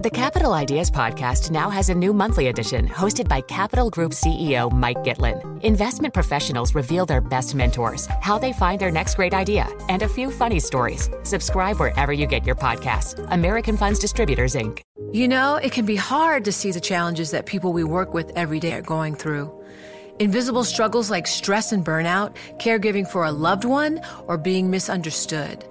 The Capital Ideas Podcast now has a new monthly edition hosted by Capital Group CEO Mike Gitlin. Investment professionals reveal their best mentors, how they find their next great idea, and a few funny stories. Subscribe wherever you get your podcasts. American Funds Distributors, Inc. You know, it can be hard to see the challenges that people we work with every day are going through. Invisible struggles like stress and burnout, caregiving for a loved one, or being misunderstood.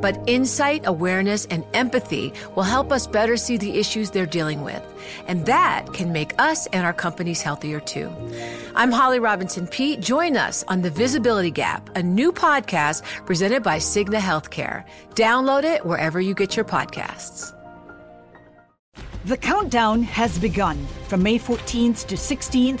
But insight, awareness, and empathy will help us better see the issues they're dealing with. And that can make us and our companies healthier too. I'm Holly Robinson Peete. Join us on The Visibility Gap, a new podcast presented by Cigna Healthcare. Download it wherever you get your podcasts. The countdown has begun. From May 14th to 16th,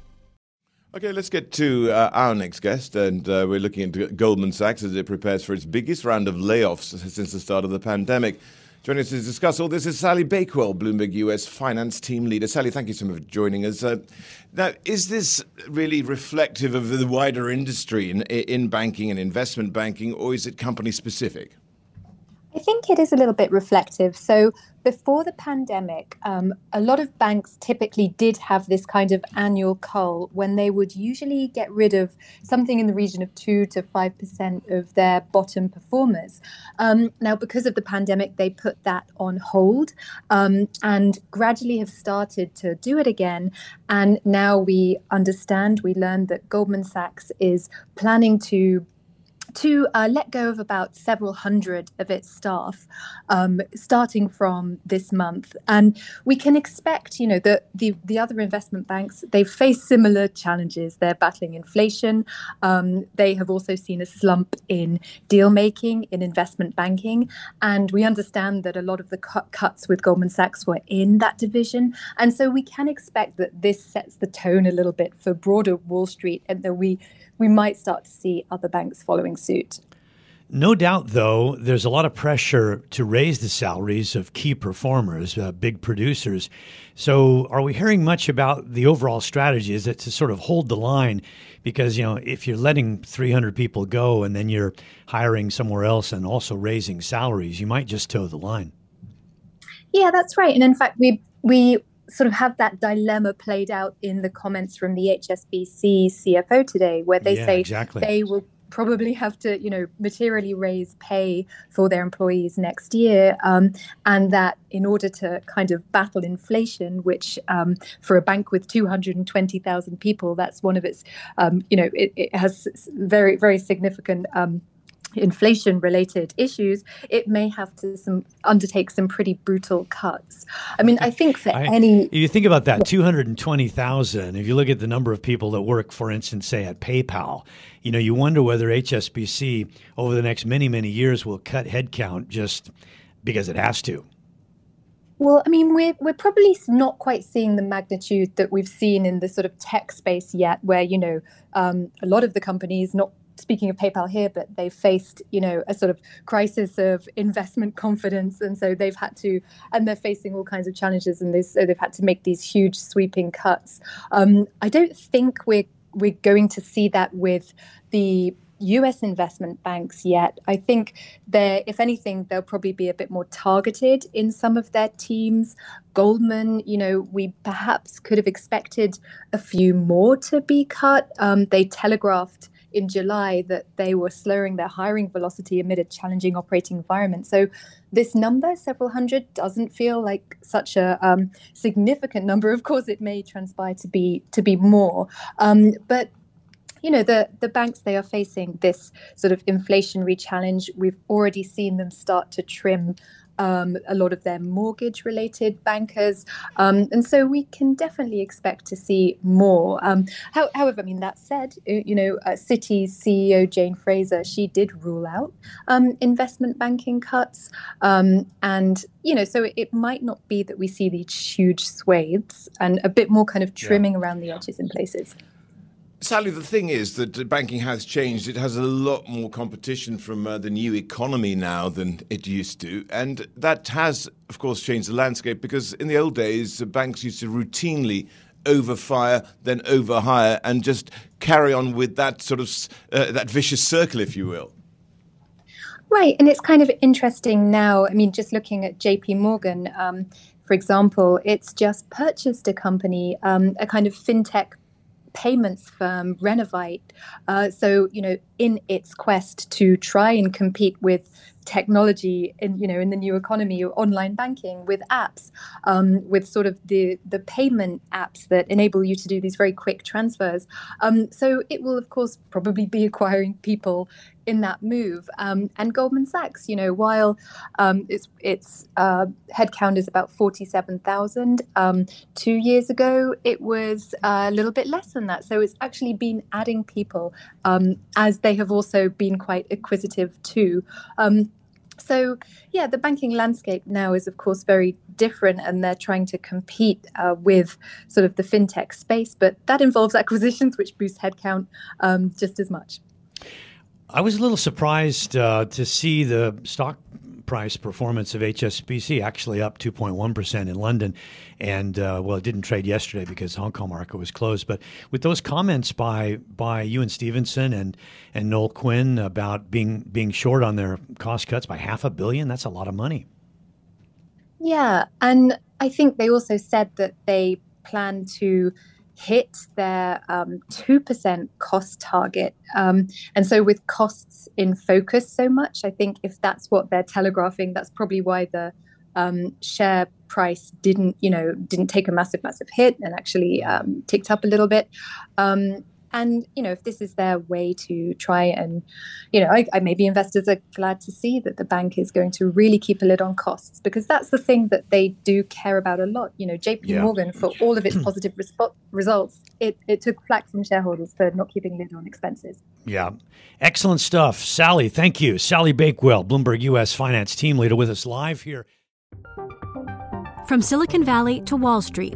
Okay, let's get to uh, our next guest, and uh, we're looking at Goldman Sachs as it prepares for its biggest round of layoffs since the start of the pandemic. Joining us to discuss all this is Sally Bakewell, Bloomberg US finance team leader. Sally, thank you so much for joining us. Uh, now, is this really reflective of the wider industry in, in banking and investment banking, or is it company specific? I think it is a little bit reflective. So, before the pandemic, um, a lot of banks typically did have this kind of annual cull when they would usually get rid of something in the region of 2 to 5% of their bottom performers. Um, now, because of the pandemic, they put that on hold um, and gradually have started to do it again. And now we understand, we learned that Goldman Sachs is planning to to uh, let go of about several hundred of its staff um, starting from this month. And we can expect, you know, the, the, the other investment banks, they've faced similar challenges. They're battling inflation. Um, they have also seen a slump in deal making, in investment banking. And we understand that a lot of the cut- cuts with Goldman Sachs were in that division. And so we can expect that this sets the tone a little bit for broader Wall Street and that we we might start to see other banks following suit. No doubt, though, there's a lot of pressure to raise the salaries of key performers, uh, big producers. So, are we hearing much about the overall strategy? Is it to sort of hold the line? Because, you know, if you're letting 300 people go and then you're hiring somewhere else and also raising salaries, you might just toe the line. Yeah, that's right. And in fact, we we sort of have that dilemma played out in the comments from the HSBC CFO today, where they yeah, say exactly. they will probably have to, you know, materially raise pay for their employees next year, um, and that in order to kind of battle inflation, which um, for a bank with 220,000 people, that's one of its, um, you know, it, it, has very very significant um, inflation related issues, it may have to some undertake some pretty brutal cuts. I mean, I think for I, any you think about that 220,000, if you look at the number of people that work for instance say at PayPal, you know, you wonder whether HSBC over the next many many years will cut headcount just because it has to. Well, I mean, we're we're probably not quite seeing the magnitude that we've seen in the sort of tech space yet, where you know um, a lot of the companies, not speaking of PayPal here, but they've faced, you know, a sort of crisis of investment confidence, and so they've had to, and they're facing all kinds of challenges, and they, so they've had to make these huge sweeping cuts. Um, I don't think we're we're going to see that with the US investment banks yet. I think they're, if anything, they'll probably be a bit more targeted in some of their teams. Goldman, you know, we perhaps could have expected a few more to be cut. Um, they telegraphed in July that they were slowing their hiring velocity amid a challenging operating environment. So this number, several hundred, doesn't feel like such a um, significant number. Of course, it may transpire to be to be more, um, but you know the the banks they are facing this sort of inflationary challenge we've already seen them start to trim um, a lot of their mortgage related bankers. Um, and so we can definitely expect to see more. Um, how, however, I mean, that said, you know, uh, Citi's CEO Jane Fraser, she did rule out um, investment banking cuts. Um, and, you know, so it, it, might not be that we see these huge swathes and a bit more kind of trimming yeah. around the edges in places. Sally, the thing is that banking has changed. It has a lot more competition from uh, the new economy now than it used to. And that has, of course, changed the landscape because in the old days, the banks used to routinely overfire, then overhire, and just carry on with that sort of uh, that vicious circle, if you will. Right, and it's kind of interesting now. I mean, just looking at J.P. Morgan, um, for example, it's just purchased a company, um, a kind of fintech payments firm, Renovite. Uh, so, you know, in its quest to try and compete with technology in you know in the new economy online banking with apps um, with sort of the the payment apps that enable you to do these very quick transfers. Um, so it will of course probably be acquiring people in that move. Um, and Goldman Sachs you know while um, its its uh, headcount is about 47,000 um, two years ago it was a little bit less than that. So it's actually been adding people um, as they have also been quite acquisitive too so, yeah, the banking landscape now is, of course, very different, and they're trying to compete uh, with sort of the fintech space, but that involves acquisitions, which boost headcount um, just as much. I was a little surprised uh, to see the stock price performance of HSBC actually up 2.1% in London. And uh, well, it didn't trade yesterday because Hong Kong market was closed. But with those comments by by Ewen Stevenson and and Noel Quinn about being being short on their cost cuts by half a billion, that's a lot of money. Yeah, and I think they also said that they plan to hit their um, 2% cost target. Um, and so, with costs in focus so much, I think if that's what they're telegraphing, that's probably why the um, share price didn't, you know, didn't take a massive, massive hit and actually um, ticked up a little bit. And you know if this is their way to try and you know I, I, maybe investors are glad to see that the bank is going to really keep a lid on costs because that's the thing that they do care about a lot. You know jp yeah. morgan for all of its positive respo- results it, it took flack from shareholders for not keeping a lid on expenses. Yeah. Excellent stuff. Sally thank you. Sally bakewell bloomberg us finance team leader with us live here. From Silicon Valley to Wall Street,